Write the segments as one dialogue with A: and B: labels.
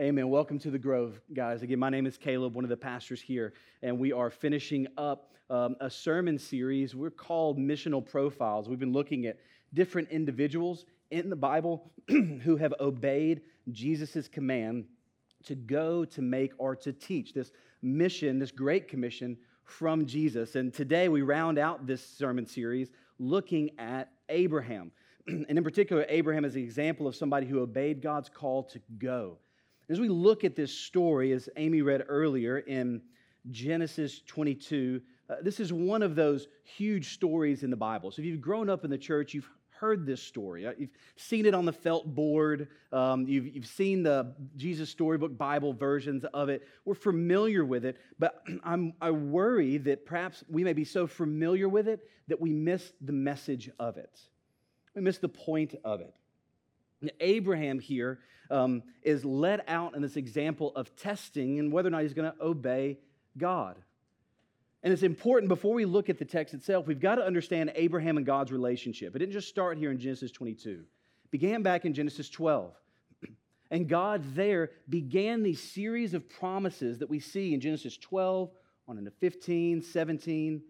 A: Amen. Welcome to the Grove, guys. Again, my name is Caleb, one of the pastors here, and we are finishing up um, a sermon series. We're called Missional Profiles. We've been looking at different individuals in the Bible who have obeyed Jesus' command to go to make or to teach this mission, this great commission from Jesus. And today we round out this sermon series looking at Abraham. and in particular, Abraham is an example of somebody who obeyed God's call to go. As we look at this story, as Amy read earlier in Genesis 22, uh, this is one of those huge stories in the Bible. So if you've grown up in the church, you've heard this story. You've seen it on the felt board. Um, you've, you've seen the Jesus Storybook Bible versions of it. We're familiar with it, but I'm, I worry that perhaps we may be so familiar with it that we miss the message of it. We miss the point of it. Abraham here um, is led out in this example of testing and whether or not he's going to obey God. And it's important before we look at the text itself, we've got to understand Abraham and God's relationship. It didn't just start here in Genesis 22, it began back in Genesis 12. And God there began these series of promises that we see in Genesis 12, on into 15, 17,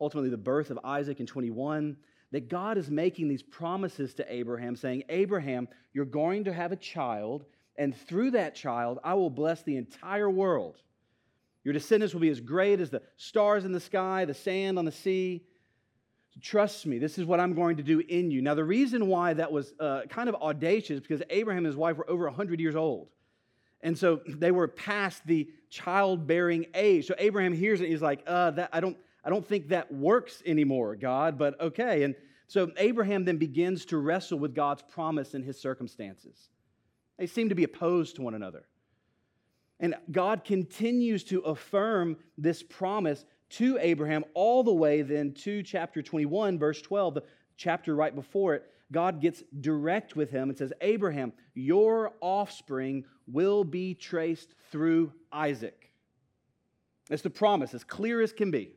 A: ultimately the birth of Isaac in 21 that God is making these promises to Abraham, saying, Abraham, you're going to have a child, and through that child, I will bless the entire world. Your descendants will be as great as the stars in the sky, the sand on the sea. Trust me, this is what I'm going to do in you. Now, the reason why that was uh, kind of audacious because Abraham and his wife were over 100 years old. And so they were past the childbearing age. So Abraham hears it. He's like, uh, that, I don't, I don't think that works anymore, God, but okay. And so Abraham then begins to wrestle with God's promise in his circumstances. They seem to be opposed to one another. And God continues to affirm this promise to Abraham all the way then to chapter 21, verse 12, the chapter right before it. God gets direct with him and says, Abraham, your offspring will be traced through Isaac. It's the promise, as clear as can be.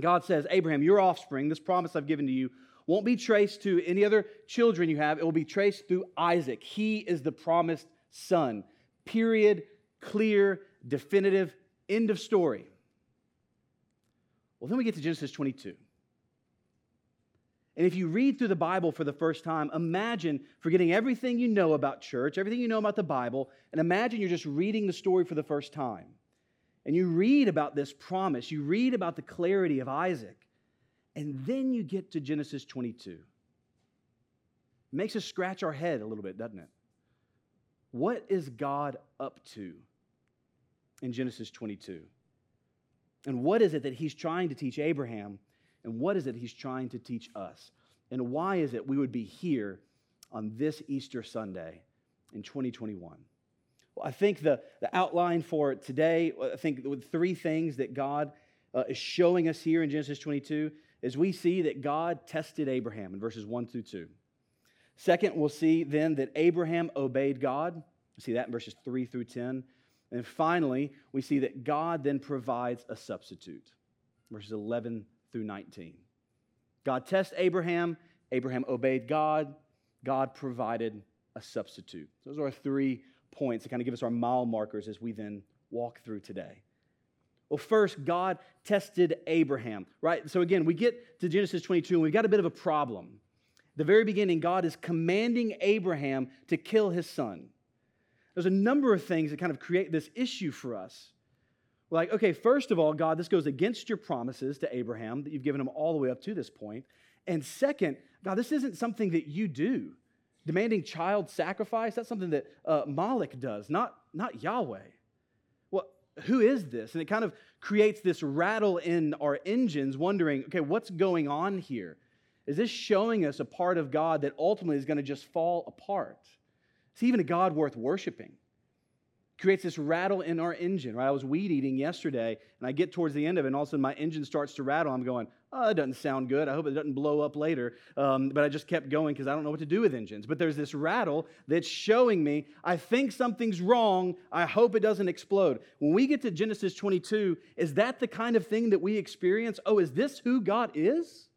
A: God says, Abraham, your offspring, this promise I've given to you, won't be traced to any other children you have. It will be traced through Isaac. He is the promised son. Period, clear, definitive, end of story. Well, then we get to Genesis 22. And if you read through the Bible for the first time, imagine forgetting everything you know about church, everything you know about the Bible, and imagine you're just reading the story for the first time and you read about this promise, you read about the clarity of Isaac, and then you get to Genesis 22. It makes us scratch our head a little bit, doesn't it? What is God up to in Genesis 22? And what is it that he's trying to teach Abraham? And what is it he's trying to teach us? And why is it we would be here on this Easter Sunday in 2021? Well, I think the, the outline for today, I think with three things that God uh, is showing us here in Genesis 22 is we see that God tested Abraham in verses 1 through 2. Second, we'll see then that Abraham obeyed God. See that in verses 3 through 10. And finally, we see that God then provides a substitute, verses 11 through 19. God tests Abraham, Abraham obeyed God, God provided a substitute. Those are our three points to kind of give us our mile markers as we then walk through today. Well, first, God tested Abraham, right? So again, we get to Genesis 22 and we've got a bit of a problem. The very beginning, God is commanding Abraham to kill his son. There's a number of things that kind of create this issue for us. We're like, okay, first of all, God, this goes against your promises to Abraham that you've given him all the way up to this point. And second, God, this isn't something that you do demanding child sacrifice, that's something that uh, Moloch does, not, not Yahweh. Well, who is this? And it kind of creates this rattle in our engines, wondering, okay, what's going on here? Is this showing us a part of God that ultimately is going to just fall apart? It's even a God worth worshiping creates this rattle in our engine, right? I was weed eating yesterday, and I get towards the end of it, and all of a sudden my engine starts to rattle. I'm going, oh, that doesn't sound good. I hope it doesn't blow up later. Um, but I just kept going because I don't know what to do with engines. But there's this rattle that's showing me, I think something's wrong. I hope it doesn't explode. When we get to Genesis 22, is that the kind of thing that we experience? Oh, is this who God is?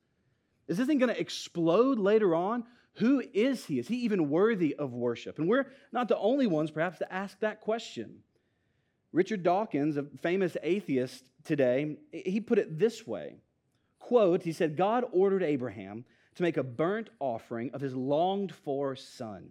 A: Is this thing going to explode later on? Who is he? Is he even worthy of worship? And we're not the only ones, perhaps, to ask that question. Richard Dawkins, a famous atheist today, he put it this way quote, he said, God ordered Abraham to make a burnt offering of his longed for son.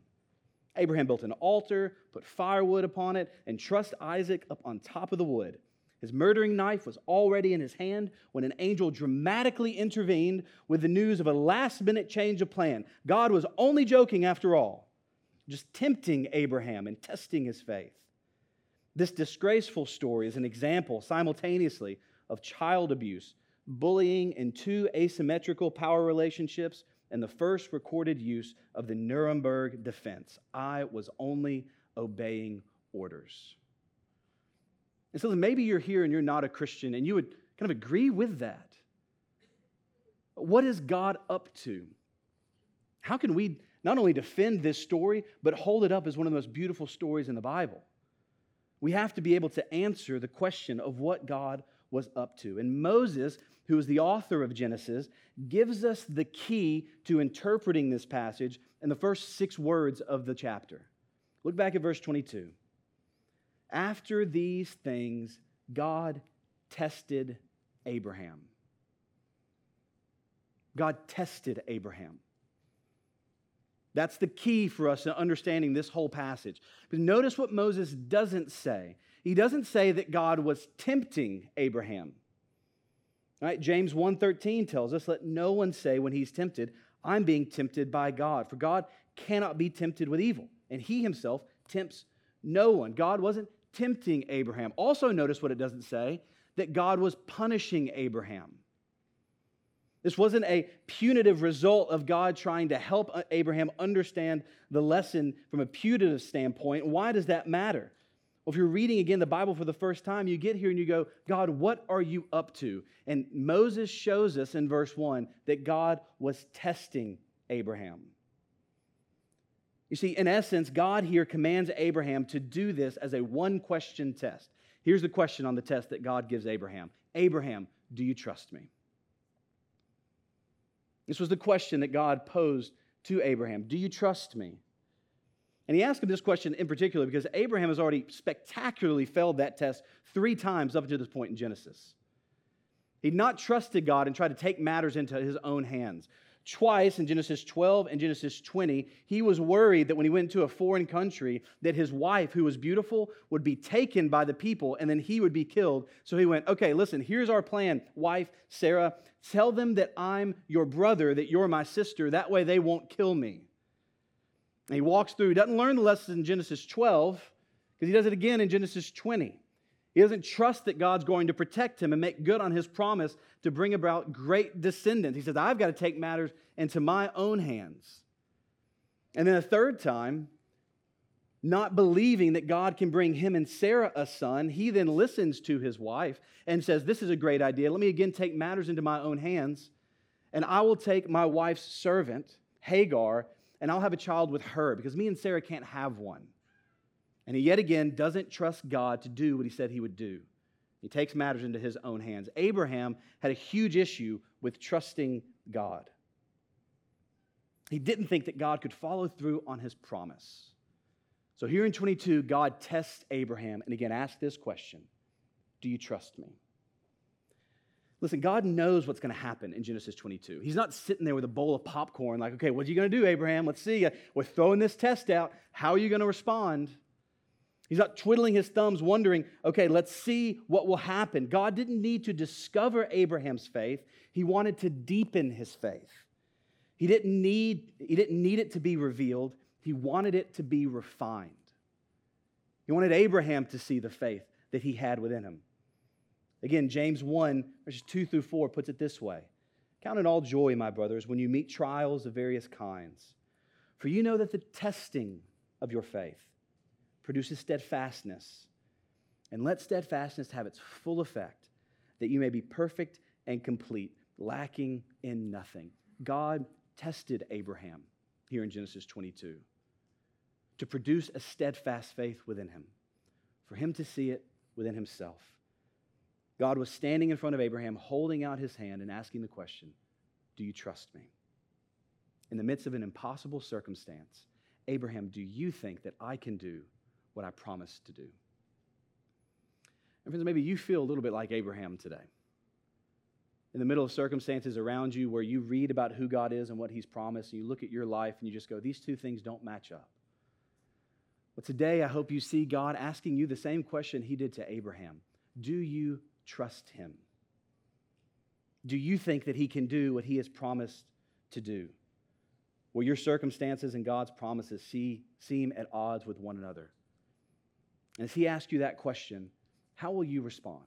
A: Abraham built an altar, put firewood upon it, and trussed Isaac up on top of the wood. His murdering knife was already in his hand when an angel dramatically intervened with the news of a last minute change of plan. God was only joking after all, just tempting Abraham and testing his faith. This disgraceful story is an example simultaneously of child abuse, bullying, and two asymmetrical power relationships and the first recorded use of the Nuremberg defense. I was only obeying orders. And so maybe you're here and you're not a Christian and you would kind of agree with that. What is God up to? How can we not only defend this story, but hold it up as one of the most beautiful stories in the Bible? We have to be able to answer the question of what God was up to. And Moses who is the author of Genesis, gives us the key to interpreting this passage in the first six words of the chapter. Look back at verse 22. After these things, God tested Abraham. God tested Abraham. That's the key for us in understanding this whole passage. But notice what Moses doesn't say. He doesn't say that God was tempting Abraham. Right? James 1:13 tells us, "Let no one say when he's tempted, I'm being tempted by God, for God cannot be tempted with evil, and he himself tempts no one." God wasn't tempting Abraham. Also notice what it doesn't say, that God was punishing Abraham. This wasn't a punitive result of God trying to help uh, Abraham understand the lesson from a punitive standpoint. Why does that matter? Well, if you're reading again the Bible for the first time, you get here and you go, God, what are you up to? And Moses shows us in verse 1 that God was testing Abraham. You see, in essence, God here commands Abraham to do this as a one question test. Here's the question on the test that God gives Abraham Abraham, do you trust me? This was the question that God posed to Abraham Do you trust me? And he asked him this question in particular because Abraham has already spectacularly failed that test three times up to this point in Genesis. He'd not trusted God and tried to take matters into his own hands. Twice in Genesis 12 and Genesis 20, he was worried that when he went to a foreign country, that his wife, who was beautiful, would be taken by the people and then he would be killed. So he went, Okay, listen, here's our plan. Wife, Sarah, tell them that I'm your brother, that you're my sister. That way they won't kill me. And he walks through, he doesn't learn the lesson in Genesis 12, because he does it again in Genesis 20. He doesn't trust that God's going to protect him and make good on his promise to bring about great descendants. He says, I've got to take matters into my own hands. And then a third time, not believing that God can bring him and Sarah a son, he then listens to his wife and says, This is a great idea. Let me again take matters into my own hands, and I will take my wife's servant, Hagar, and I'll have a child with her because me and Sarah can't have one. And he yet again doesn't trust God to do what he said he would do. He takes matters into his own hands. Abraham had a huge issue with trusting God. He didn't think that God could follow through on his promise. So here in 22, God tests Abraham and again asks this question Do you trust me? Listen, God knows what's going to happen in Genesis 22. He's not sitting there with a bowl of popcorn, like, okay, what are you going to do, Abraham? Let's see. We're throwing this test out. How are you going to respond? He's not twiddling his thumbs, wondering, okay, let's see what will happen. God didn't need to discover Abraham's faith, he wanted to deepen his faith. He didn't need, he didn't need it to be revealed, he wanted it to be refined. He wanted Abraham to see the faith that he had within him. Again, James 1, verses 2 through 4 puts it this way Count it all joy, my brothers, when you meet trials of various kinds. For you know that the testing of your faith produces steadfastness. And let steadfastness have its full effect, that you may be perfect and complete, lacking in nothing. God tested Abraham here in Genesis 22 to produce a steadfast faith within him, for him to see it within himself. God was standing in front of Abraham, holding out his hand and asking the question Do you trust me? in the midst of an impossible circumstance, Abraham, do you think that I can do what I promised to do? And friends, maybe you feel a little bit like Abraham today. In the middle of circumstances around you where you read about who God is and what He's promised, and you look at your life and you just go, these two things don't match up. But today, I hope you see God asking you the same question He did to Abraham Do you trust Him? Do you think that He can do what He has promised to do? Will your circumstances and God's promises see, seem at odds with one another? And as He asks you that question, how will you respond?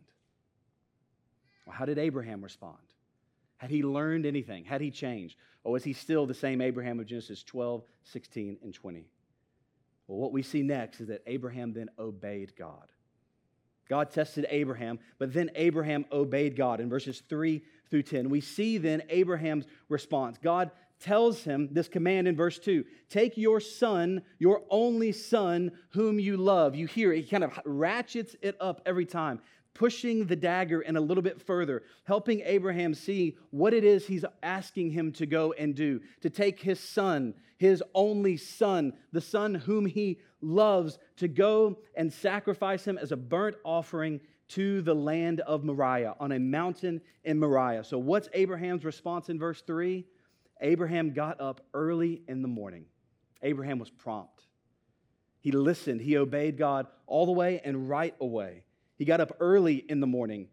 A: Well, how did Abraham respond? Had he learned anything? Had he changed? Or was he still the same Abraham of Genesis 12, 16, and 20? Well, what we see next is that Abraham then obeyed God. God tested Abraham, but then Abraham obeyed God in verses 3 through 10. We see then Abraham's response. God tells him this command in verse 2 Take your son, your only son, whom you love. You hear it, he kind of ratchets it up every time, pushing the dagger in a little bit further, helping Abraham see what it is he's asking him to go and do to take his son, his only son, the son whom he loves, to go and sacrifice him as a burnt offering to the land of Moriah on a mountain in Moriah. So, what's Abraham's response in verse 3? Abraham got up early in the morning. Abraham was prompt. He listened, he obeyed God all the way and right away. He got up early in the morning.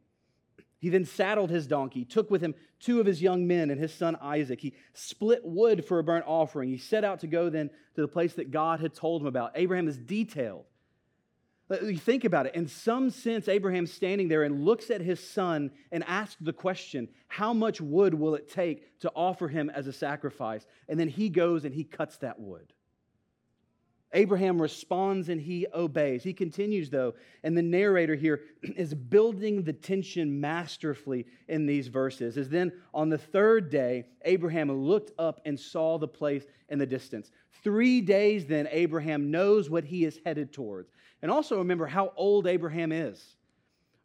A: He then saddled his donkey, took with him two of his young men and his son Isaac. He split wood for a burnt offering. He set out to go then to the place that God had told him about. Abraham is detailed. You think about it. In some sense, Abraham's standing there and looks at his son and asks the question, How much wood will it take to offer him as a sacrifice? And then he goes and he cuts that wood. Abraham responds and he obeys. He continues, though, and the narrator here is building the tension masterfully in these verses. As then on the third day, Abraham looked up and saw the place in the distance. Three days then, Abraham knows what he is headed towards. And also remember how old Abraham is.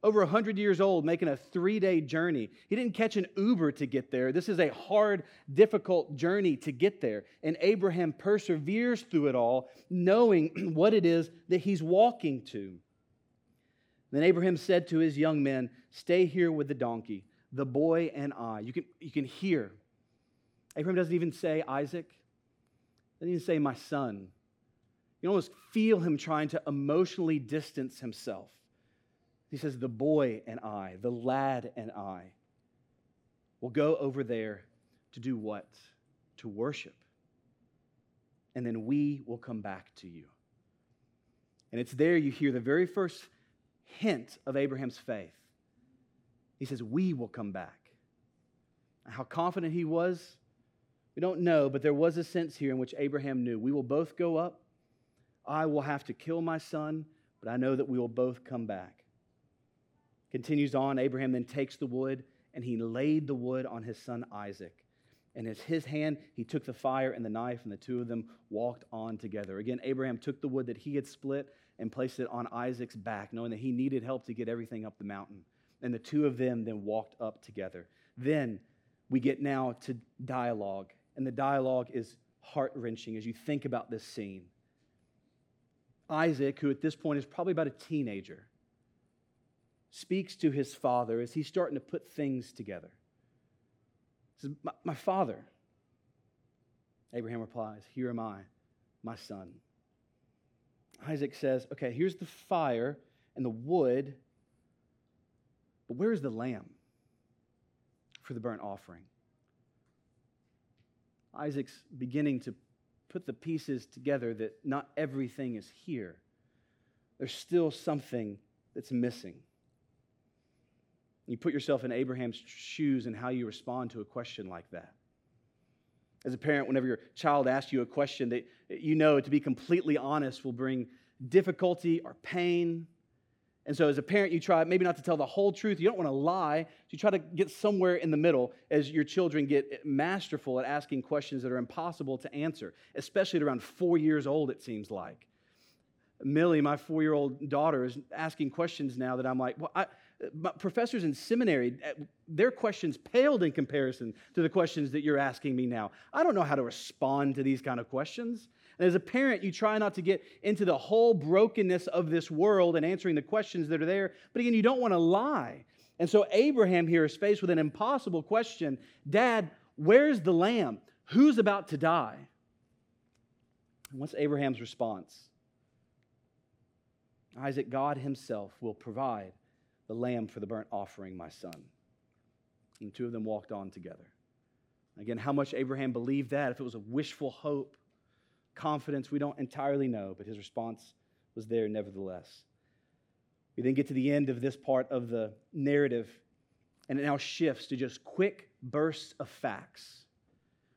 A: Over 100 years old, making a three day journey. He didn't catch an Uber to get there. This is a hard, difficult journey to get there. And Abraham perseveres through it all, knowing what it is that he's walking to. Then Abraham said to his young men, Stay here with the donkey, the boy and I. You can, you can hear. Abraham doesn't even say Isaac, doesn't even say my son. You almost feel him trying to emotionally distance himself. He says, The boy and I, the lad and I, will go over there to do what? To worship. And then we will come back to you. And it's there you hear the very first hint of Abraham's faith. He says, We will come back. How confident he was, we don't know, but there was a sense here in which Abraham knew we will both go up I will have to kill my son, but I know that we will both come back. Continues on, Abraham then takes the wood and he laid the wood on his son Isaac. And as his hand, he took the fire and the knife, and the two of them walked on together. Again, Abraham took the wood that he had split and placed it on Isaac's back, knowing that he needed help to get everything up the mountain. And the two of them then walked up together. Then we get now to dialogue, and the dialogue is heart wrenching as you think about this scene. Isaac, who at this point is probably about a teenager, speaks to his father as he's starting to put things together. He says, my, my father. Abraham replies, Here am I, my son. Isaac says, Okay, here's the fire and the wood, but where's the lamb for the burnt offering? Isaac's beginning to put the pieces together that not everything is here. There's still something that's missing. You put yourself in Abraham's shoes and how you respond to a question like that. As a parent, whenever your child asks you a question that you know, to be completely honest, will bring difficulty or pain, and so, as a parent, you try maybe not to tell the whole truth. You don't want to lie. So you try to get somewhere in the middle as your children get masterful at asking questions that are impossible to answer, especially at around four years old, it seems like. Millie, my four year old daughter, is asking questions now that I'm like, well, I, professors in seminary, uh, their questions paled in comparison to the questions that you're asking me now. I don't know how to respond to these kind of questions. And as a parent, you try not to get into the whole brokenness of this world and answering the questions that are there. But again, you don't want to lie. And so Abraham here is faced with an impossible question Dad, where's the lamb? Who's about to die? And what's Abraham's response? Isaac, God Himself will provide the lamb for the burnt offering, my son. And the two of them walked on together. Again, how much Abraham believed that, if it was a wishful hope, confidence, we don't entirely know, but his response was there nevertheless. We then get to the end of this part of the narrative, and it now shifts to just quick bursts of facts,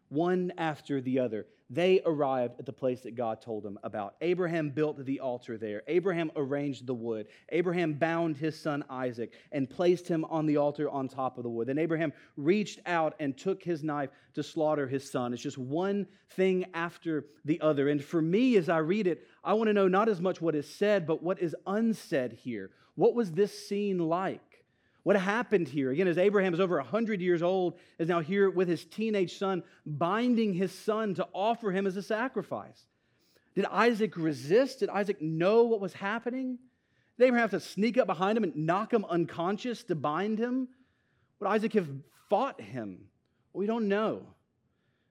A: one after the other they arrived at the place that God told them about. Abraham built the altar there. Abraham arranged the wood. Abraham bound his son Isaac and placed him on the altar on top of the wood. Then Abraham reached out and took his knife to slaughter his son. It's just one thing after the other. And for me, as I read it, I want to know not as much what is said, but what is unsaid here. What was this scene like? What happened here? Again, as Abraham is over 100 years old, is now here with his teenage son, binding his son to offer him as a sacrifice. Did Isaac resist? Did Isaac know what was happening? Did Abraham have to sneak up behind him and knock him unconscious to bind him? Would Isaac have fought him? We don't know.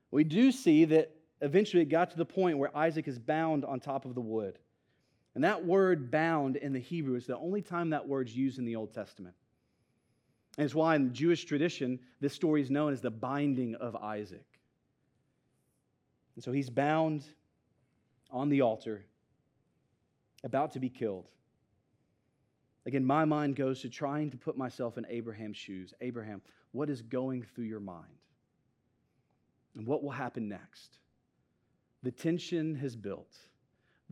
A: We do see that eventually it got to the point where Isaac is bound on top of the wood. And that word bound in the Hebrew is the only time that word's used in the Old Testament. And it's why in Jewish tradition, this story is known as the binding of Isaac. And so he's bound on the altar, about to be killed. Again, my mind goes to trying to put myself in Abraham's shoes. Abraham, what is going through your mind? And what will happen next? The tension has built.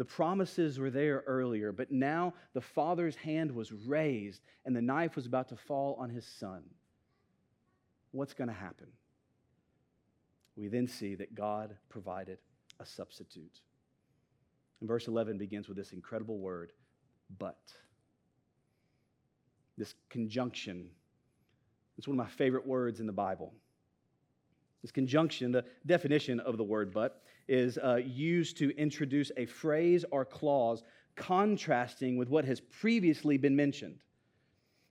A: The promises were there earlier, but now the father's hand was raised and the knife was about to fall on his son. What's going to happen? We then see that God provided a substitute. And verse 11 begins with this incredible word, but. This conjunction. It's one of my favorite words in the Bible. This conjunction, the definition of the word but, is uh, used to introduce a phrase or clause contrasting with what has previously been mentioned.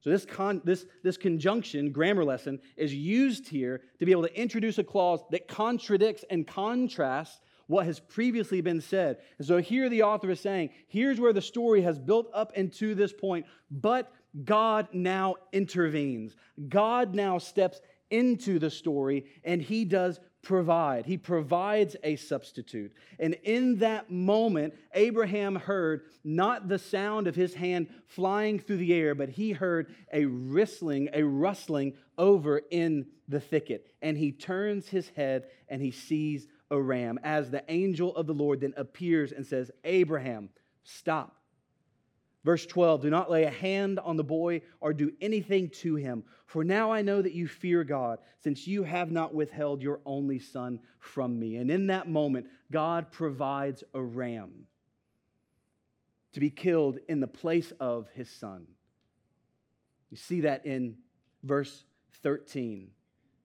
A: So, this, con- this, this conjunction, grammar lesson, is used here to be able to introduce a clause that contradicts and contrasts what has previously been said. And so, here the author is saying, here's where the story has built up into this point, but God now intervenes. God now steps into the story and he does provide. He provides a substitute. And in that moment, Abraham heard not the sound of his hand flying through the air, but he heard a whistling, a rustling over in the thicket. And he turns his head and he sees a ram as the angel of the Lord then appears and says, Abraham, stop. Verse 12 Do not lay a hand on the boy or do anything to him, for now I know that you fear God, since you have not withheld your only son from me. And in that moment, God provides a ram to be killed in the place of his son. You see that in verse 13.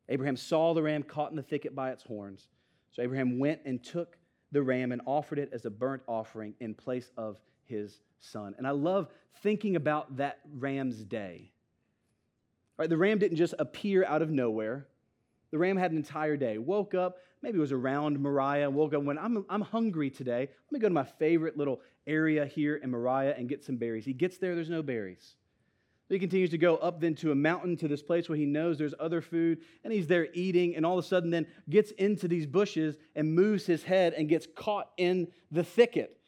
A: Abraham saw the ram caught in the thicket by its horns. So Abraham went and took the ram and offered it as a burnt offering in place of his son. And I love thinking about that ram's day. Right, the ram didn't just appear out of nowhere. The ram had an entire day. Woke up, maybe it was around Moriah, woke up when I'm, I'm hungry today. Let me go to my favorite little area here in Moriah and get some berries. He gets there, there's no berries. He continues to go up then to a mountain to this place where he knows there's other food, and he's there eating, and all of a sudden then gets into these bushes and moves his head and gets caught in the thicket.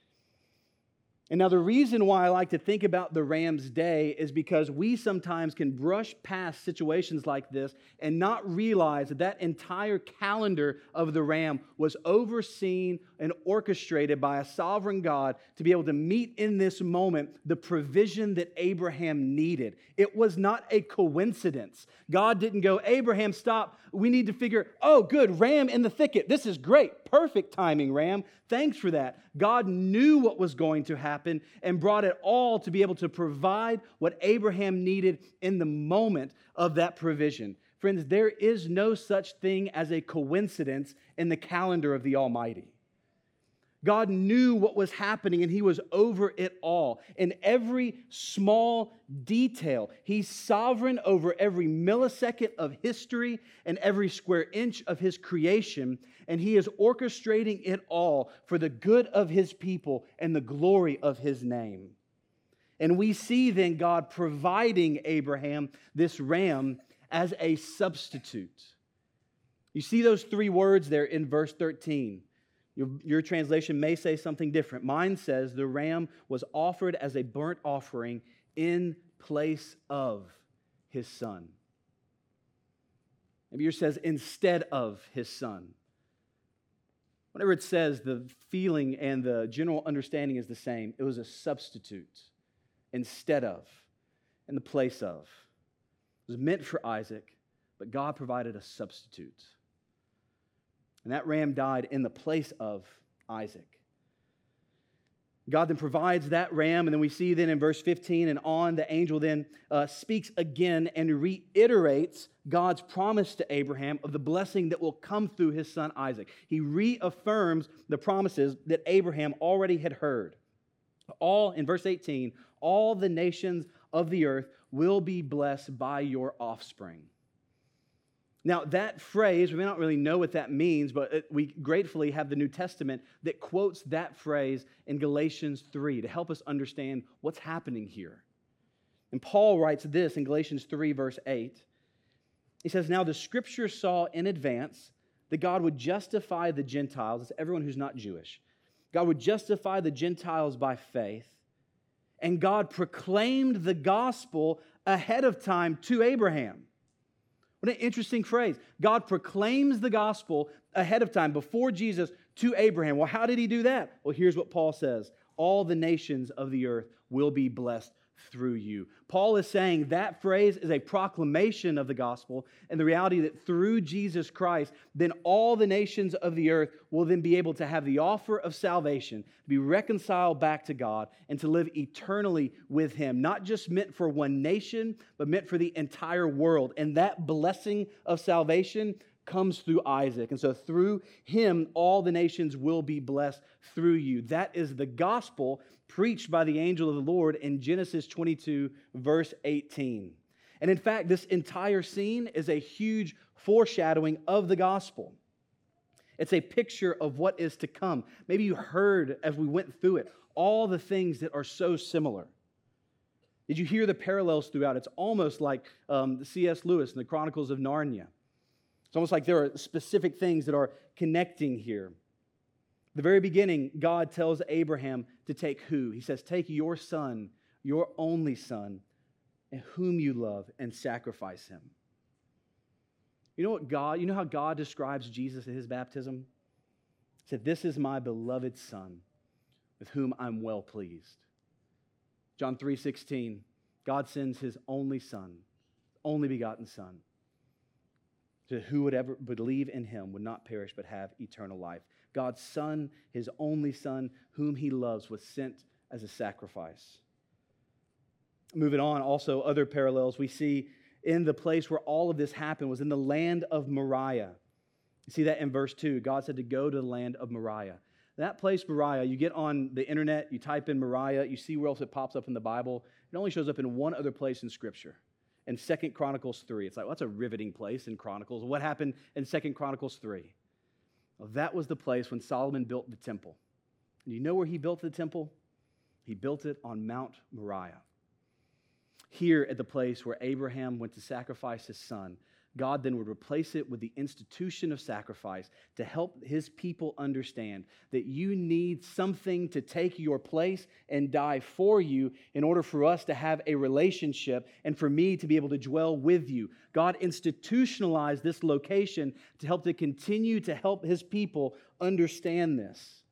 A: And now, the reason why I like to think about the Ram's Day is because we sometimes can brush past situations like this and not realize that that entire calendar of the Ram was overseen and orchestrated by a sovereign God to be able to meet in this moment the provision that Abraham needed. It was not a coincidence. God didn't go, Abraham, stop. We need to figure, oh, good, Ram in the thicket. This is great. Perfect timing, Ram. Thanks for that. God knew what was going to happen and brought it all to be able to provide what Abraham needed in the moment of that provision. Friends, there is no such thing as a coincidence in the calendar of the Almighty. God knew what was happening and he was over it all. In every small detail, he's sovereign over every millisecond of history and every square inch of his creation, and he is orchestrating it all for the good of his people and the glory of his name. And we see then God providing Abraham this ram as a substitute. You see those three words there in verse 13 your, your, translation may say something different. Mine says the ram was offered as a burnt offering in place of his son. Maybe yours says instead of his son. Whatever it says, the feeling and the general understanding is the same. It was a substitute instead of, in the place of. It was meant for Isaac, but God provided a substitute. And that ram died in the place of Isaac. God then provides that ram, and then we see then in verse 15 and on, the angel then uh, speaks again and reiterates God's promise to Abraham of the blessing that will come through his son Isaac. He reaffirms the promises that Abraham already had heard. All, in verse 18, all the nations of the earth will be blessed by your offspring. Now, that phrase, we may not really know what that means, but we gratefully have the New Testament that quotes that phrase in Galatians 3 to help us understand what's happening here. And Paul writes this in Galatians 3, verse 8. He says, Now the scripture saw in advance that God would justify the Gentiles, it's everyone who's not Jewish. God would justify the Gentiles by faith. And God proclaimed the gospel ahead of time to Abraham. What an interesting phrase. God proclaims the gospel ahead of time, before Jesus, to Abraham. Well, how did he do that? Well, here's what Paul says All the nations of the earth will be blessed through you. Paul is saying that phrase is a proclamation of the gospel and the reality that through Jesus Christ, then all the nations of the earth will then be able to have the offer of salvation, be reconciled back to God, and to live eternally with Him. Not just meant for one nation, but meant for the entire world. And that blessing of salvation comes through Isaac. And so through him, all the nations will be blessed through you. That is the gospel preached by the angel of the Lord in Genesis 22, verse 18. And in fact, this entire scene is a huge foreshadowing of the gospel. It's a picture of what is to come. Maybe you heard as we went through it all the things that are so similar. Did you hear the parallels throughout? It's almost like um, C.S. Lewis in the Chronicles of Narnia. It's almost like there are specific things that are connecting here. The very beginning, God tells Abraham to take who? He says, Take your son, your only son, and whom you love, and sacrifice him. You know what God, you know how God describes Jesus at his baptism? He said, This is my beloved son, with whom I'm well pleased. John 3 16, God sends his only son, only begotten son to who would ever believe in him would not perish but have eternal life. God's Son, his only Son, whom he loves, was sent as a sacrifice. Moving on, also other parallels we see in the place where all of this happened was in the land of Moriah. You see that in verse 2. God said to go to the land of Moriah. That place, Moriah, you get on the internet, you type in Moriah, you see where else it pops up in the Bible. It only shows up in one other place in Scripture in Second Chronicles 3. It's like, well, that's a riveting place in Chronicles. What happened in Second Chronicles 3? Well, that was the place when Solomon built the temple. And you know where he built the temple? He built it on Mount Moriah. Here at the place where Abraham went to sacrifice his son, God then would replace it with the institution of sacrifice to help his people understand that you need something to take your place and die for you in order for us to have a relationship and for me to be able to dwell with you. God institutionalized this location to help to continue to help his people understand this.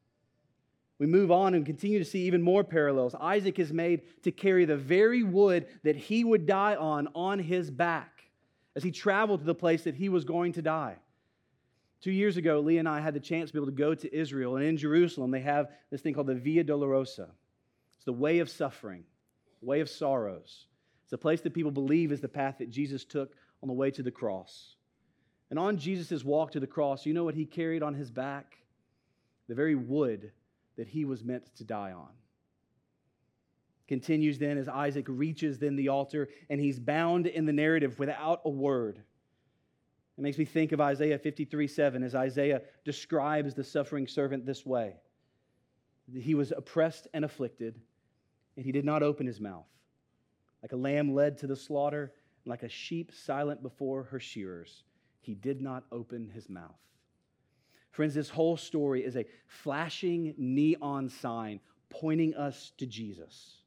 A: We move on and continue to see even more parallels. Isaac is made to carry the very wood that he would die on on his back as he traveled to the place that he was going to die. Two years ago, Lee and I had the chance to be able to go to Israel, and in Jerusalem, they have this thing called the Via Dolorosa. It's the way of suffering, way of sorrows. It's a place that people believe is the path that Jesus took on the way to the cross. And on Jesus' walk to the cross, you know what he carried on his back? The very wood that he was meant to die on. Continues then as Isaac reaches then the altar and he's bound in the narrative without a word. It makes me think of Isaiah 53 7 as Isaiah describes the suffering servant this way He was oppressed and afflicted, and he did not open his mouth. Like a lamb led to the slaughter, and like a sheep silent before her shearers, he did not open his mouth. Friends, this whole story is a flashing neon sign pointing us to Jesus.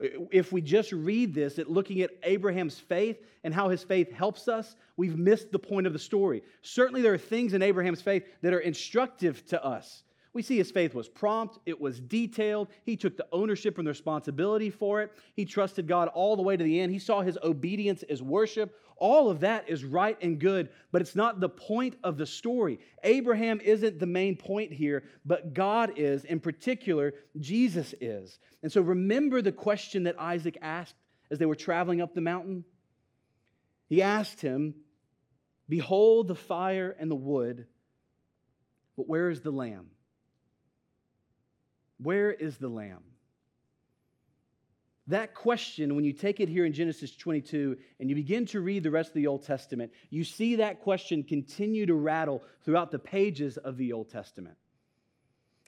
A: If we just read this, at looking at Abraham's faith and how his faith helps us, we've missed the point of the story. Certainly, there are things in Abraham's faith that are instructive to us. We see his faith was prompt, it was detailed. He took the ownership and the responsibility for it. He trusted God all the way to the end. He saw his obedience as worship. All of that is right and good, but it's not the point of the story. Abraham isn't the main point here, but God is. In particular, Jesus is. And so remember the question that Isaac asked as they were traveling up the mountain? He asked him, Behold the fire and the wood, but where is the lamb? Where is the lamb? That question, when you take it here in Genesis 22 and you begin to read the rest of the Old Testament, you see that question continue to rattle throughout the pages of the Old Testament.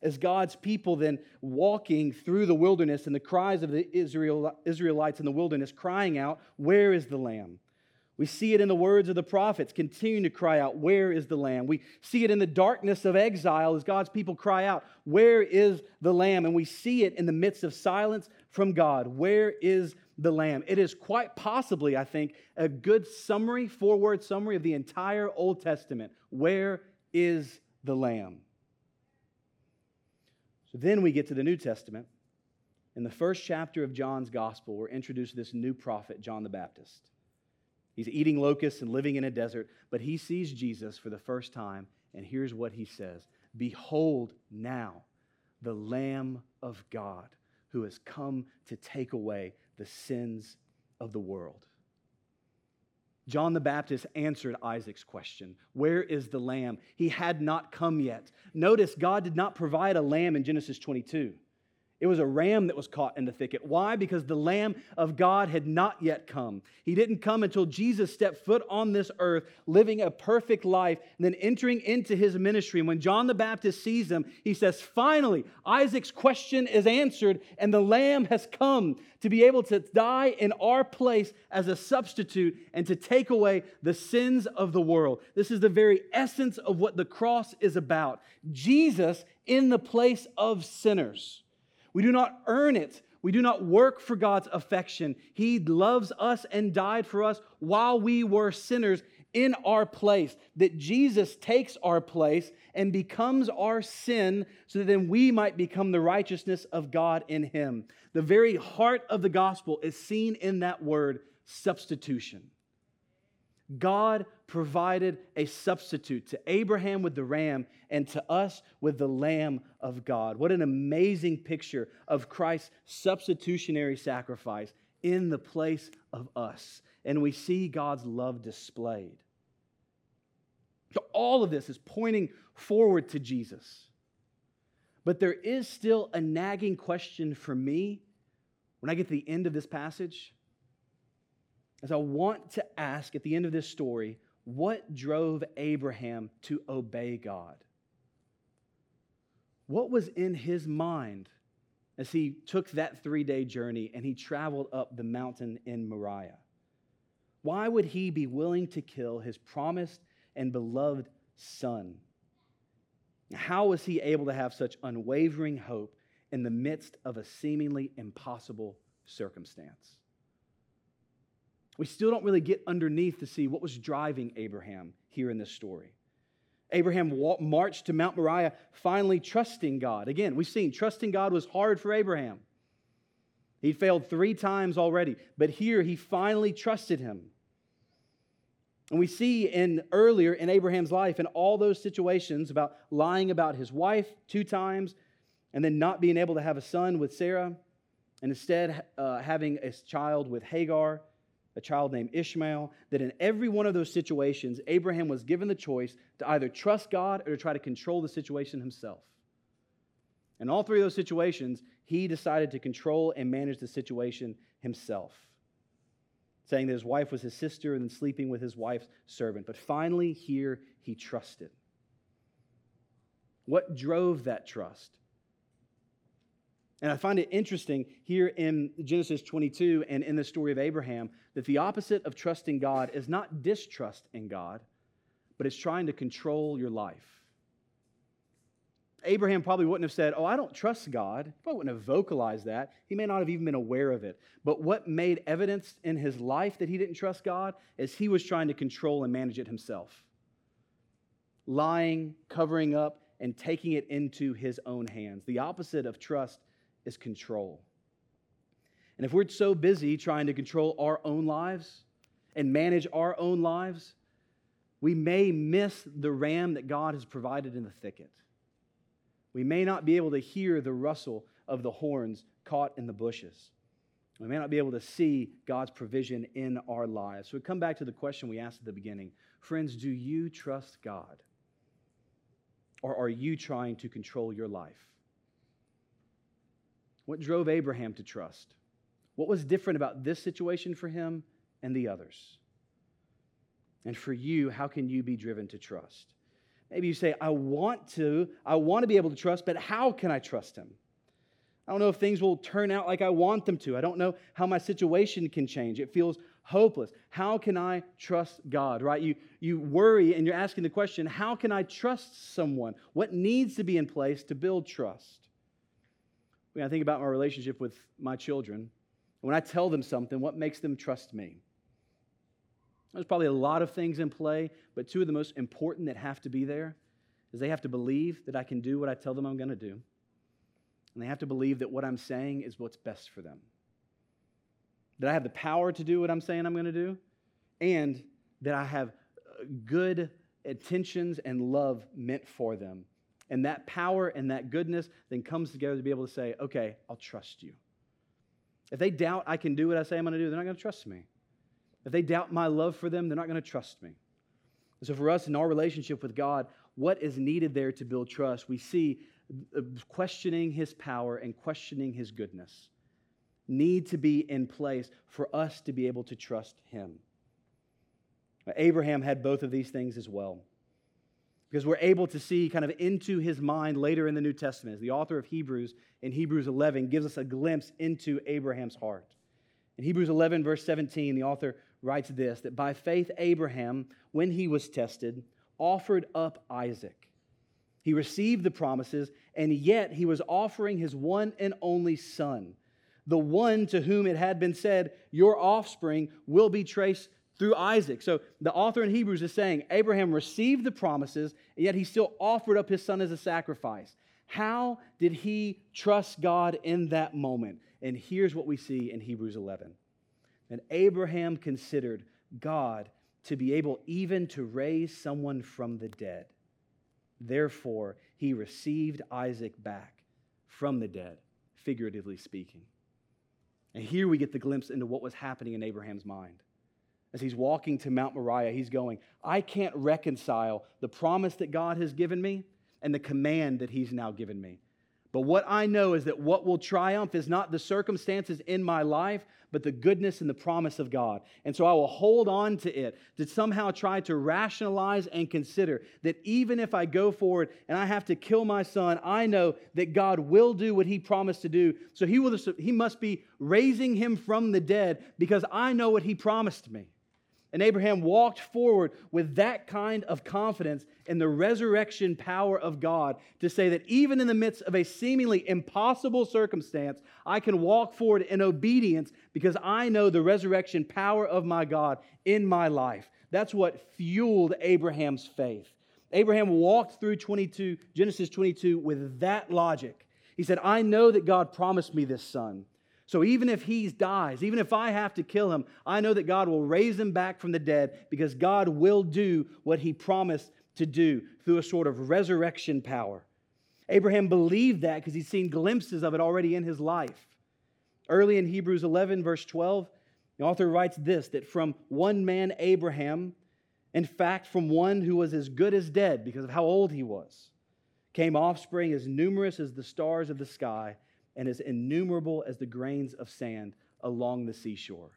A: As God's people then walking through the wilderness and the cries of the Israel, Israelites in the wilderness crying out, Where is the Lamb? We see it in the words of the prophets continuing to cry out, Where is the Lamb? We see it in the darkness of exile as God's people cry out, Where is the Lamb? And we see it in the midst of silence from God, Where is the Lamb? It is quite possibly, I think, a good summary, four word summary of the entire Old Testament. Where is the Lamb? So then we get to the New Testament. In the first chapter of John's Gospel, we're introduced to this new prophet, John the Baptist. He's eating locusts and living in a desert, but he sees Jesus for the first time, and here's what he says Behold now the Lamb of God who has come to take away the sins of the world. John the Baptist answered Isaac's question Where is the lamb? He had not come yet. Notice God did not provide a lamb in Genesis 22. It was a ram that was caught in the thicket. Why? Because the Lamb of God had not yet come. He didn't come until Jesus stepped foot on this earth, living a perfect life, and then entering into his ministry. And when John the Baptist sees him, he says, Finally, Isaac's question is answered, and the Lamb has come to be able to die in our place as a substitute and to take away the sins of the world. This is the very essence of what the cross is about Jesus in the place of sinners. We do not earn it. We do not work for God's affection. He loves us and died for us while we were sinners in our place. That Jesus takes our place and becomes our sin so that then we might become the righteousness of God in Him. The very heart of the gospel is seen in that word substitution. God provided a substitute to Abraham with the ram and to us with the Lamb of God. What an amazing picture of Christ's substitutionary sacrifice in the place of us. And we see God's love displayed. So, all of this is pointing forward to Jesus. But there is still a nagging question for me when I get to the end of this passage as I want to ask at the end of this story what drove Abraham to obey God? What was in his mind as he took that three day journey and he traveled up the mountain in Moriah? Why would he be willing to kill his promised and beloved son? How was he able to have such unwavering hope in the midst of a seemingly impossible circumstance? We still don't really get underneath to see what was driving Abraham here in this story. Abraham walked, marched to Mount Moriah, finally trusting God. Again, we've seen trusting God was hard for Abraham. He failed three times already, but here he finally trusted him. And we see in earlier in Abraham's life, in all those situations about lying about his wife two times, and then not being able to have a son with Sarah, and instead uh, having a child with Hagar, a child named Ishmael, that in every one of those situations, Abraham was given the choice to either trust God or to try to control the situation himself. In all three of those situations, he decided to control and manage the situation himself, saying that his wife was his sister and then sleeping with his wife's servant. But finally, here he trusted. What drove that trust? And I find it interesting here in Genesis 22 and in the story of Abraham that the opposite of trusting God is not distrust in God, but it's trying to control your life. Abraham probably wouldn't have said, Oh, I don't trust God. He probably wouldn't have vocalized that. He may not have even been aware of it. But what made evidence in his life that he didn't trust God is he was trying to control and manage it himself. Lying, covering up, and taking it into his own hands. The opposite of trust is control. And if we're so busy trying to control our own lives and manage our own lives, we may miss the ram that God has provided in the thicket. We may not be able to hear the rustle of the horns caught in the bushes. We may not be able to see God's provision in our lives. So we come back to the question we asked at the beginning Friends, do you trust God? Or are you trying to control your life? What drove Abraham to trust? What was different about this situation for him and the others? And for you, how can you be driven to trust? Maybe you say, I want to, I want to be able to trust, but how can I trust him? I don't know if things will turn out like I want them to. I don't know how my situation can change. It feels hopeless. How can I trust God, right? You, you worry and you're asking the question, how can I trust someone? What needs to be in place to build trust? When I think about my relationship with my children, when I tell them something, what makes them trust me? There's probably a lot of things in play, but two of the most important that have to be there is they have to believe that I can do what I tell them I'm going to do. And they have to believe that what I'm saying is what's best for them. That I have the power to do what I'm saying I'm going to do, and that I have uh, good intentions and love meant for them and that power and that goodness then comes together to be able to say, okay, I'll trust you. If they doubt I can do what I say I'm going to do, they're not going to trust me. If they doubt my love for them, they're not going to trust me. And so, for us in our relationship with God, what is needed there to build trust? We see uh, questioning his power and questioning his goodness need to be in place for us to be able to trust him. Abraham had both of these things as well because we're able to see kind of into his mind later in the New Testament. As the author of Hebrews in Hebrews 11 gives us a glimpse into Abraham's heart. In Hebrews 11, verse 17, the author writes this that by faith, Abraham, when he was tested, offered up Isaac. He received the promises, and yet he was offering his one and only son, the one to whom it had been said, Your offspring will be traced through Isaac. So the author in Hebrews is saying Abraham received the promises, and yet he still offered up his son as a sacrifice. How did he trust God in that moment? And here's what we see in Hebrews 11 And Abraham considered God to be able even to raise someone from the dead. Therefore, he received Isaac back from the dead, figuratively speaking. And here we get the glimpse into what was happening in Abraham's mind. As he's walking to Mount Moriah, he's going, I can't reconcile the promise that God has given me and the command that he's now given me. But what I know is that what will triumph is not the circumstances in my life, but the goodness and the promise of God. And so I will hold on to it to somehow try to rationalize and consider that even if I go forward and I have to kill my son, I know that God will do what he promised to do. So he, will, he must be raising him from the dead because I know what he promised me. And Abraham walked forward with that kind of confidence in the resurrection power of God to say that even in the midst of a seemingly impossible circumstance, I can walk forward in obedience because I know the resurrection power of my God in my life. That's what fueled Abraham's faith. Abraham walked through 22, Genesis 22 with that logic. He said, I know that God promised me this son. So even if he dies, even if I have to kill him, I know that God will raise him back from the dead because God will do what he promised to do through a sort of resurrection power. Abraham believed that because he's seen glimpses of it already in his life. Early in Hebrews 11, verse 12, the author writes this that from one man, Abraham, in fact, from one who was as good as dead because of how old he was, came offspring as numerous as the stars of the sky and as innumerable as the grains of sand along the seashore.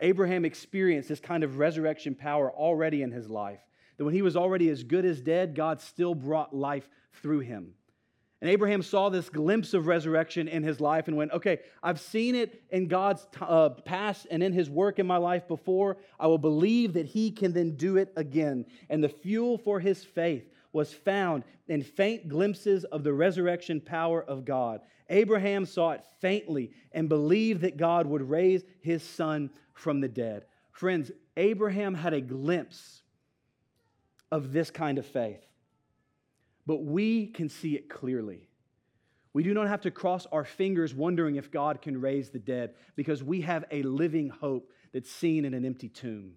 A: Abraham experienced this kind of resurrection power already in his life. That when he was already as good as dead, God still brought life through him. And Abraham saw this glimpse of resurrection in his life and went, okay, I've seen it in God's uh, past and in his work in my life before. I will believe that he can then do it again. And the fuel for his faith was found in faint glimpses of the resurrection power of God. Abraham saw it faintly and believed that God would raise his son from the dead. Friends, Abraham had a glimpse of this kind of faith but we can see it clearly. We do not have to cross our fingers wondering if God can raise the dead because we have a living hope that's seen in an empty tomb.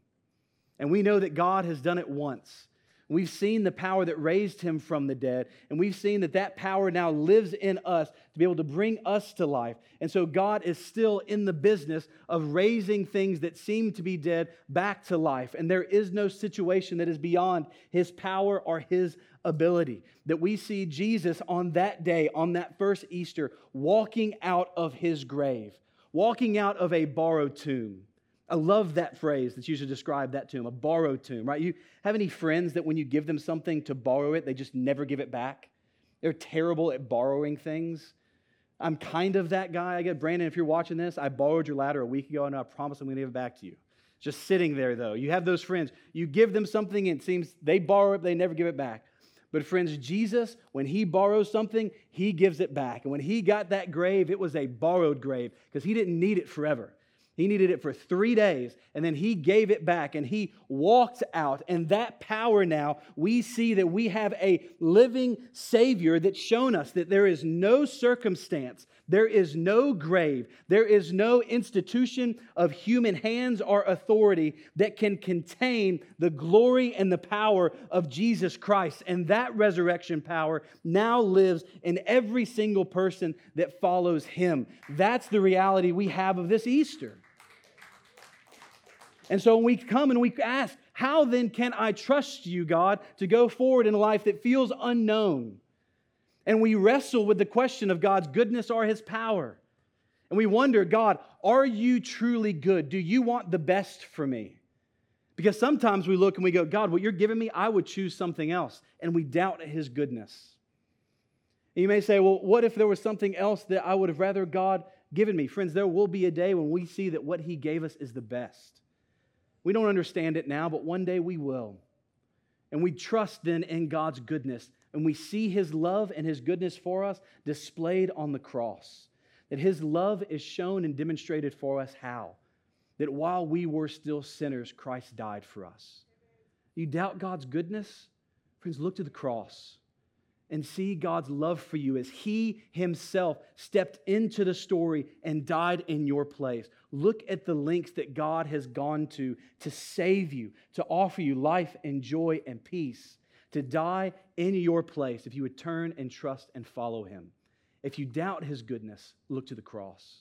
A: And we know that God has done it once. We've seen the power that raised him from the dead, and we've seen that that power now lives in us to be able to bring us to life. And so God is still in the business of raising things that seem to be dead back to life. And there is no situation that is beyond his power or his ability. That we see Jesus on that day, on that first Easter, walking out of his grave, walking out of a borrowed tomb. I love that phrase that's used to describe that tomb, a borrowed tomb, right? You have any friends that when you give them something to borrow it, they just never give it back? They're terrible at borrowing things. I'm kind of that guy. I get Brandon, if you're watching this, I borrowed your ladder a week ago and I promise I'm going to give it back to you. Just sitting there, though. You have those friends. You give them something and it seems they borrow it, they never give it back. But, friends, Jesus, when he borrows something, he gives it back. And when he got that grave, it was a borrowed grave because he didn't need it forever. He needed it for three days, and then he gave it back and he walked out. And that power now, we see that we have a living Savior that's shown us that there is no circumstance, there is no grave, there is no institution of human hands or authority that can contain the glory and the power of Jesus Christ. And that resurrection power now lives in every single person that follows him. That's the reality we have of this Easter. And so when we come and we ask, how then can I trust you, God, to go forward in a life that feels unknown? And we wrestle with the question of God's goodness or his power. And we wonder, God, are you truly good? Do you want the best for me? Because sometimes we look and we go, God, what you're giving me, I would choose something else. And we doubt his goodness. And you may say, well, what if there was something else that I would have rather God given me? Friends, there will be a day when we see that what he gave us is the best. We don't understand it now, but one day we will. And we trust then in God's goodness. And we see his love and his goodness for us displayed on the cross. That his love is shown and demonstrated for us how? That while we were still sinners, Christ died for us. You doubt God's goodness? Friends, look to the cross and see God's love for you as He Himself stepped into the story and died in your place. Look at the lengths that God has gone to to save you, to offer you life and joy and peace, to die in your place if you would turn and trust and follow Him. If you doubt His goodness, look to the cross.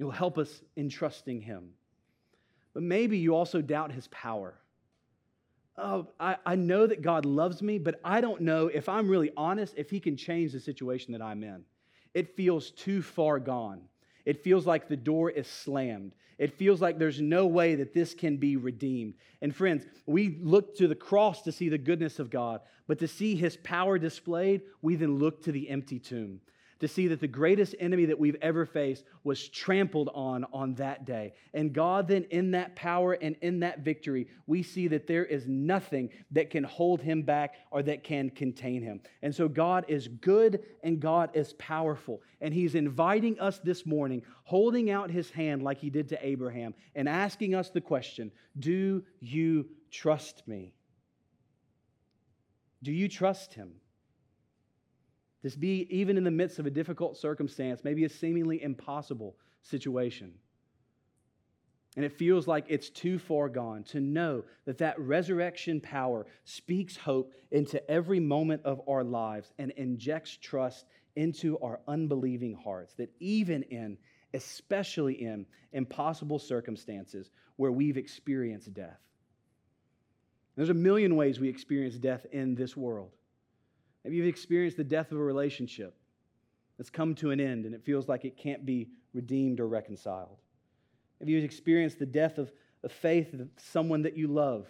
A: It'll help us in trusting Him. But maybe you also doubt His power oh, I, I know that God loves me, but I don't know if I'm really honest if He can change the situation that I'm in. It feels too far gone. It feels like the door is slammed. It feels like there's no way that this can be redeemed. And friends, we look to the cross to see the goodness of God, but to see his power displayed, we then look to the empty tomb to see that the greatest enemy that we've ever faced was trampled on on that day. And God, then, in that power and in that victory, we see that there is nothing that can hold him back or that can contain him. And so, God is good and God is powerful. And he's inviting us this morning, holding out his hand like he did to Abraham, and asking us the question Do you trust me? Do you trust him? This be even in the midst of a difficult circumstance, maybe a seemingly impossible situation. and it feels like it's too far gone, to know that that resurrection power speaks hope into every moment of our lives and injects trust into our unbelieving hearts. That even in, especially in, impossible circumstances where we've experienced death. There's a million ways we experience death in this world. Maybe you've experienced the death of a relationship that's come to an end and it feels like it can't be redeemed or reconciled. Maybe you've experienced the death of, of faith of someone that you love,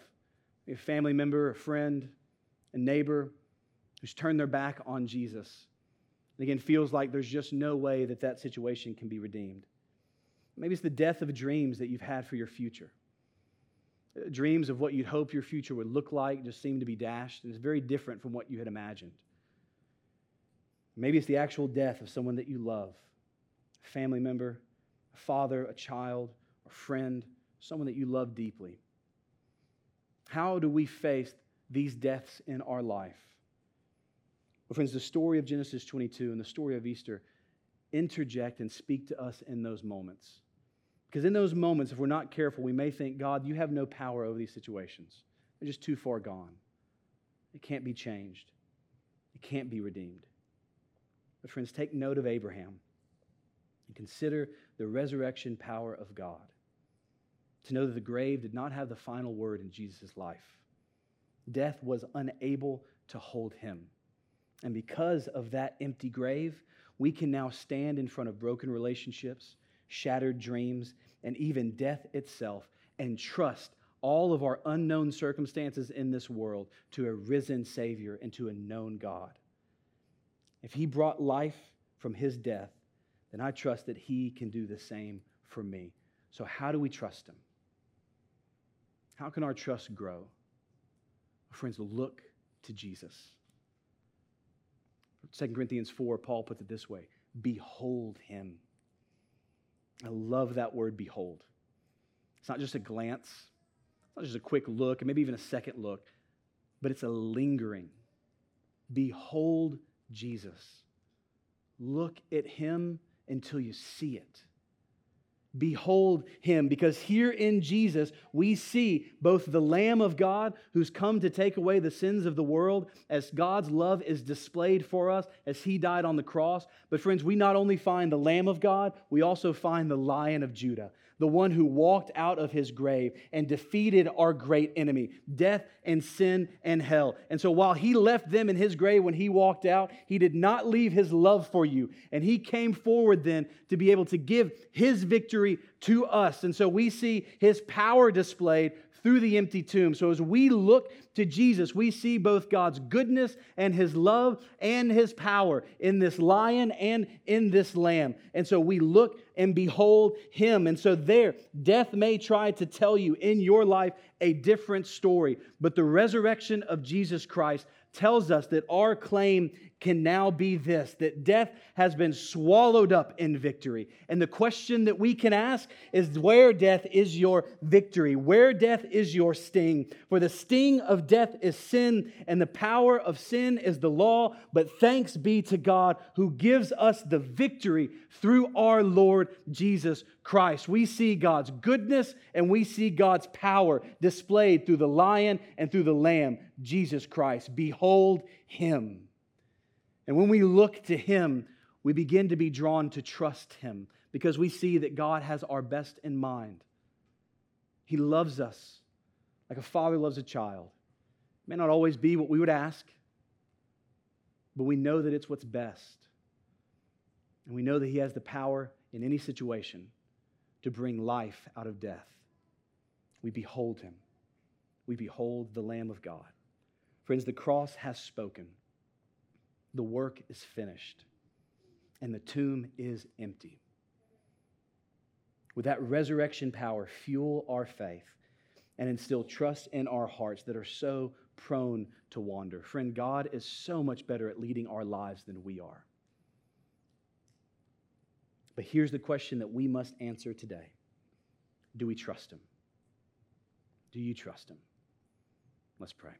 A: a family member, a friend, a neighbor who's turned their back on Jesus. And again, feels like there's just no way that that situation can be redeemed. Maybe it's the death of dreams that you've had for your future. Dreams of what you'd hope your future would look like just seem to be dashed, and it's very different from what you had imagined. Maybe it's the actual death of someone that you love, a family member, a father, a child, a friend, someone that you love deeply. How do we face these deaths in our life? Well, friends, the story of Genesis 22 and the story of Easter interject and speak to us in those moments. Because in those moments, if we're not careful, we may think, God, you have no power over these situations. They're just too far gone. It can't be changed, it can't be redeemed. But, friends, take note of Abraham and consider the resurrection power of God. To know that the grave did not have the final word in Jesus' life, death was unable to hold him. And because of that empty grave, we can now stand in front of broken relationships, shattered dreams, and even death itself and trust all of our unknown circumstances in this world to a risen Savior and to a known God. If He brought life from His death, then I trust that He can do the same for me. So, how do we trust Him? How can our trust grow? Friends, look to Jesus. 2 Corinthians 4, Paul puts it this way Behold him. I love that word, behold. It's not just a glance, it's not just a quick look, and maybe even a second look, but it's a lingering. Behold Jesus. Look at him until you see it. Behold him, because here in Jesus we see both the Lamb of God who's come to take away the sins of the world, as God's love is displayed for us as he died on the cross. But, friends, we not only find the Lamb of God, we also find the Lion of Judah the one who walked out of his grave and defeated our great enemy, death and sin and hell. And so while he left them in his grave when he walked out, he did not leave his love for you. And he came forward then to be able to give his victory to us. And so we see his power displayed through the empty tomb. So as we look to Jesus, we see both God's goodness and his love and his power in this lion and in this lamb. And so we look and behold him. And so there, death may try to tell you in your life a different story, but the resurrection of Jesus Christ tells us that our claim can now be this that death has been swallowed up in victory. And the question that we can ask is where death is your victory? Where death is your sting? For the sting of death is sin, and the power of sin is the law. But thanks be to God who gives us the victory through our Lord Jesus Christ. We see God's goodness and we see God's power displayed through the lion and through the lamb, Jesus Christ. Behold him. And when we look to Him, we begin to be drawn to trust Him because we see that God has our best in mind. He loves us like a father loves a child. It may not always be what we would ask, but we know that it's what's best. And we know that He has the power in any situation to bring life out of death. We behold Him. We behold the Lamb of God. Friends, the cross has spoken. The work is finished, and the tomb is empty. With that resurrection power, fuel our faith and instill trust in our hearts that are so prone to wander. Friend, God is so much better at leading our lives than we are. But here's the question that we must answer today Do we trust Him? Do you trust Him? Let's pray.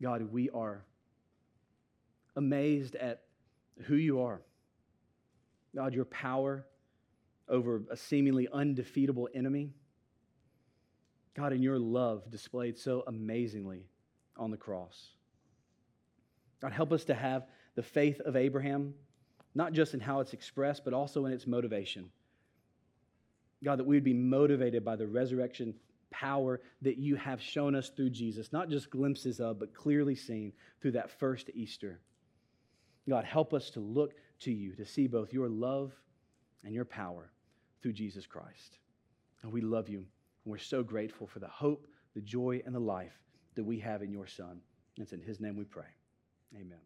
A: God, we are amazed at who you are. God, your power over a seemingly undefeatable enemy. God, in your love displayed so amazingly on the cross. God, help us to have the faith of Abraham, not just in how it's expressed, but also in its motivation. God, that we would be motivated by the resurrection power that you have shown us through Jesus, not just glimpses of, but clearly seen through that first Easter. God, help us to look to you, to see both your love and your power through Jesus Christ. And we love you, and we're so grateful for the hope, the joy, and the life that we have in your Son. And it's in his name we pray. Amen.